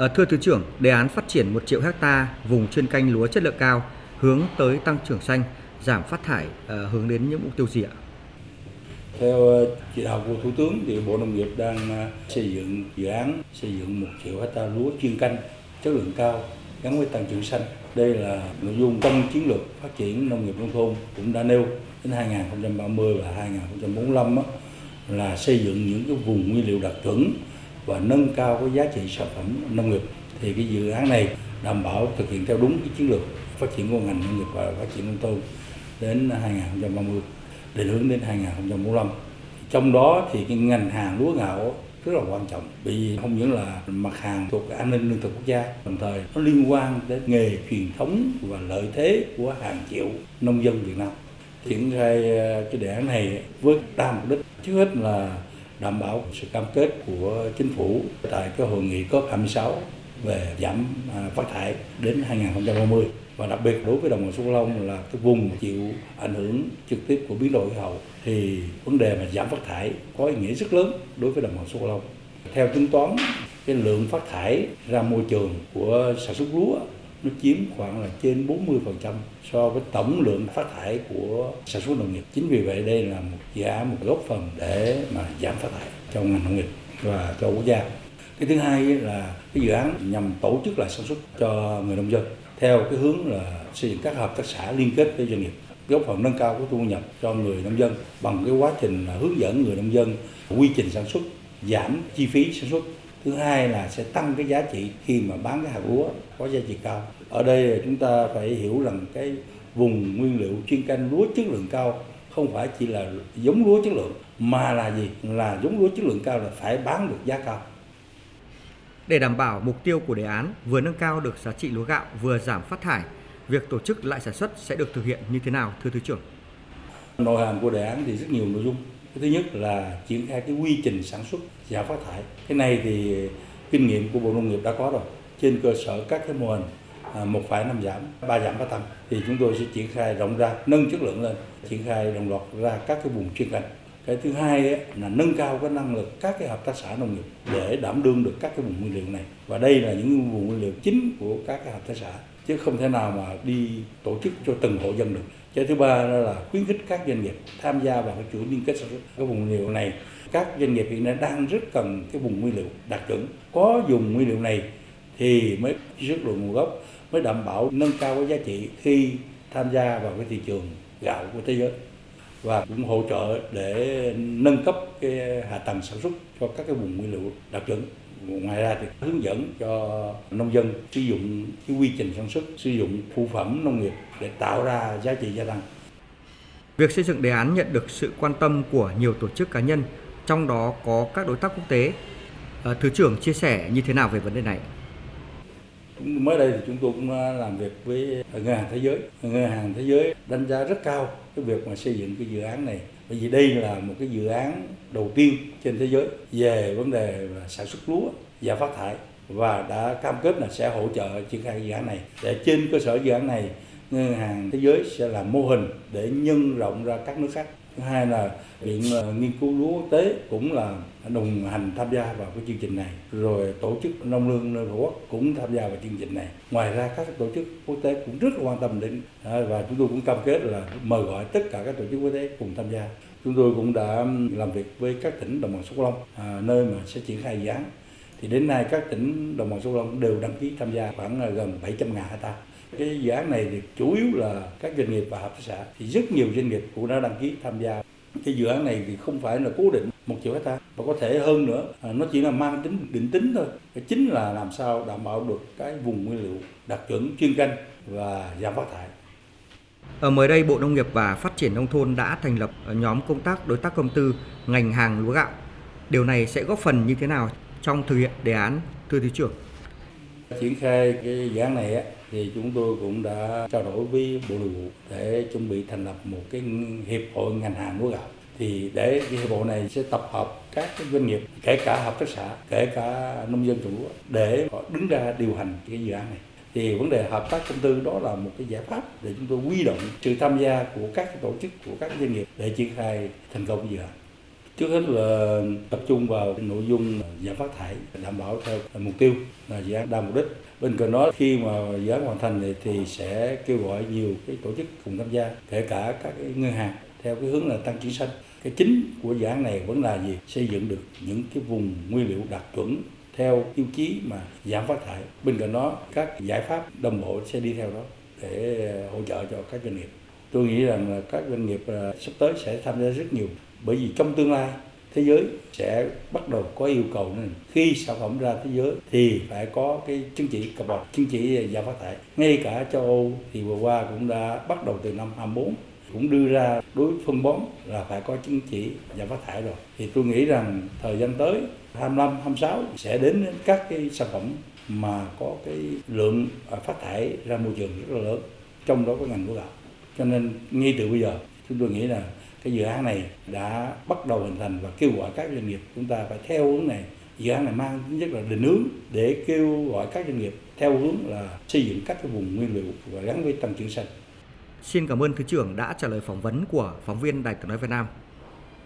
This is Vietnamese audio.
À, thưa Thứ trưởng, đề án phát triển 1 triệu hecta vùng chuyên canh lúa chất lượng cao hướng tới tăng trưởng xanh, giảm phát thải à, hướng đến những mục tiêu gì ạ? Theo ờ, chỉ đạo của Thủ tướng thì Bộ Nông nghiệp đang xây dựng dự án xây dựng 1 triệu hecta lúa chuyên canh chất lượng cao gắn với tăng trưởng xanh. Đây là nội dung trong chiến lược phát triển nông nghiệp nông thôn cũng đã nêu đến 2030 và 2045 đó, là xây dựng những cái vùng nguyên liệu đặc chuẩn và nâng cao cái giá trị sản phẩm nông nghiệp, thì cái dự án này đảm bảo thực hiện theo đúng cái chiến lược phát triển của ngành nông nghiệp và phát triển nông thôn đến 2030 định hướng đến 2045 trong đó thì cái ngành hàng lúa gạo rất là quan trọng vì không những là mặt hàng thuộc an ninh lương thực quốc gia, đồng thời nó liên quan đến nghề truyền thống và lợi thế của hàng triệu nông dân Việt Nam. Triển khai ờ, cái đề án này với đa mục đích. Trước hết là đảm bảo sự cam kết của chính phủ tại cái hội nghị COP26 về giảm à, phát thải đến 2030 và đặc biệt đối với đồng bằng sông Long là cái vùng chịu ảnh hưởng trực tiếp của biến đổi khí hậu, thì vấn đề mà giảm phát thải có ý nghĩa rất lớn đối với đồng bằng sông Long. Theo tính toán, cái lượng phát thải ra môi trường của sản xuất lúa nó chiếm khoảng là trên 40% so với tổng lượng phát thải của sản xuất nông nghiệp. Chính vì vậy đây là một dự án, một góp phần để mà giảm phát thải trong ngành nông nghiệp và cho quốc gia. Cái thứ hai là cái dự án nhằm tổ chức lại sản xuất cho người nông dân theo cái hướng là xây dựng các hợp tác xã liên kết với doanh nghiệp, góp phần nâng cao cái thu nhập cho người nông dân bằng cái quá trình là hướng dẫn người nông dân quy trình sản xuất, giảm chi phí sản xuất thứ hai là sẽ tăng cái giá trị khi mà bán cái hạt lúa có giá trị cao ở đây chúng ta phải hiểu rằng cái vùng nguyên liệu chuyên canh lúa chất lượng cao không phải chỉ là giống lúa chất lượng mà là gì là giống lúa chất lượng cao là phải bán được giá cao để đảm bảo mục tiêu của đề án vừa nâng cao được giá trị lúa gạo vừa giảm phát thải, việc tổ chức lại sản xuất sẽ được thực hiện như thế nào thưa Thứ trưởng? Nội hàm của đề án thì rất nhiều nội dung. Cái thứ nhất là triển khai cái quy trình sản xuất giảm phát thải. Cái này thì kinh nghiệm của Bộ Nông nghiệp đã có rồi. Trên cơ sở các cái mô hình à, một phải năm giảm, ba giảm ba tăng thì chúng tôi sẽ triển khai rộng ra, nâng chất lượng lên, triển khai đồng loạt ra các cái vùng chuyên canh cái thứ hai ấy, là nâng cao cái năng lực các cái hợp tác xã nông nghiệp để đảm đương được các cái vùng nguyên liệu này và đây là những vùng nguyên liệu chính của các cái hợp tác xã chứ không thể nào mà đi tổ chức cho từng hộ dân được. Cái thứ ba đó là khuyến khích các doanh nghiệp tham gia vào cái chuỗi liên kết sản xuất cái vùng nguyên liệu này. Các doanh nghiệp hiện nay đang rất cần cái vùng nguyên liệu đạt chuẩn. Có dùng nguyên liệu này thì mới xuất lượng nguồn gốc, mới đảm bảo nâng cao cái giá trị khi tham gia vào cái thị trường gạo của thế giới. Và cũng hỗ trợ để nâng cấp cái hạ tầng sản xuất cho các cái vùng nguyên liệu đặc trưng ngoài ra thì hướng dẫn cho nông dân sử dụng cái quy trình sản xuất sử dụng phụ phẩm nông nghiệp để tạo ra giá trị gia tăng Việc xây dựng đề án nhận được sự quan tâm của nhiều tổ chức cá nhân, trong đó có các đối tác quốc tế. Ờ, Thứ trưởng chia sẻ như thế nào về vấn đề này? Mới đây thì chúng tôi cũng à, làm việc với ngân hàng thế giới. Ngân hàng thế giới đánh giá rất cao cái việc mà xây dựng cái dự án này. Bởi vì đây là một cái dự án đầu tiên trên thế giới về vấn đề sản xuất lúa và phát thải và đã cam kết là sẽ hỗ trợ triển khai dự án này. Để trên cơ sở dự án này, ngân hàng thế giới sẽ làm mô hình để nhân rộng ra các nước khác thứ hai là viện ờ, nghiên cứu lúa quốc tế cũng là đồng hành tham gia vào cái chương trình này. Rồi tổ chức nông lương liên hợp quốc cũng tham gia vào chương trình này. Ngoài ra các tổ chức quốc tế cũng rất quan tâm đến ờ, và chúng tôi cũng cam kết là mời gọi tất cả các tổ chức quốc tế cùng tham gia. Chúng tôi cũng đã làm việc với các tỉnh đồng bằng sông Long à, nơi mà sẽ triển khai dự án thì đến nay các tỉnh đồng bằng sông Long đều đăng ký tham gia khoảng gần 700 ngàn hecta. Cái dự án này thì chủ yếu là các doanh nghiệp và hợp tác xã. Thì rất nhiều doanh nghiệp cũng đã đăng ký tham gia. Cái dự án này thì không phải là cố định một triệu hecta mà có thể hơn nữa à, nó chỉ là mang tính định tính thôi. Cái chính là làm sao đảm bảo được cái vùng nguyên liệu đạt chuẩn chuyên canh và giảm phát thải. Ở mới đây Bộ Nông nghiệp và Phát triển Nông thôn đã thành lập ờ, nhóm công tác đối tác công tư ngành hàng lúa gạo. Điều này sẽ góp phần như thế nào? Trong thực hiện đề án, thưa Thứ trưởng? Triển khai cái dự án này á, thì chúng tôi cũng đã trao đổi với Bộ Nội vụ để chuẩn bị thành lập một cái hiệp hội ngành hàng lúa gạo. Thì để cái hiệp hội này sẽ tập hợp các cái doanh nghiệp kể cả hợp tác xã kể cả nông dân trồng lúa để họ đứng ra điều hành cái dự án này. Thì vấn đề hợp tác công tư đó là một cái giải pháp để chúng tôi huy động sự tham gia của các tổ chức của các doanh nghiệp để triển khai thành công dự án. Trước hết là tập trung vào nội dung giảm phát thải đảm bảo theo mục tiêu là dự án đa mục đích. Bên cạnh đó khi mà dự án hoàn thành thì, thì sẽ kêu gọi nhiều cái tổ chức cùng tham gia, kể cả các cái ngân hàng theo cái hướng là tăng trưởng xanh. Cái chính của dự án này vẫn là gì? Xây dựng được những cái vùng nguyên liệu đạt chuẩn theo tiêu chí mà giảm phát thải. Bên cạnh đó các giải pháp đồng bộ sẽ đi theo đó để hỗ trợ cho các doanh nghiệp. Tôi nghĩ rằng là các doanh nghiệp à, sắp tới sẽ tham gia rất nhiều. Bởi vì trong tương lai, thế giới sẽ bắt đầu có yêu cầu nên khi sản phẩm ra thế giới thì phải có cái chứng chỉ carbon, chứng chỉ giảm phát thải. Ngay cả châu Âu thì vừa qua cũng đã bắt đầu từ năm 24 cũng đưa ra đối phân bón là phải có chứng chỉ giảm phát thải rồi. Thì tôi nghĩ rằng thời gian tới 25 26 sẽ đến các cái sản phẩm mà có cái lượng à, phát thải ra môi trường rất là lớn, trong đó có ngành lúa gạo cho nên ngay từ bây giờ, chúng tôi nghĩ là cái dự án này đã bắt đầu hình thành và kêu gọi các doanh nghiệp chúng ta phải theo hướng này dự án này mang tính chất là định hướng để kêu gọi các doanh nghiệp theo hướng là xây dựng các cái vùng nguyên liệu và gắn với tăng trưởng xanh. Xin cảm ơn Thứ trưởng đã trả lời phỏng vấn của phóng viên Đài tiếng nói Việt Nam.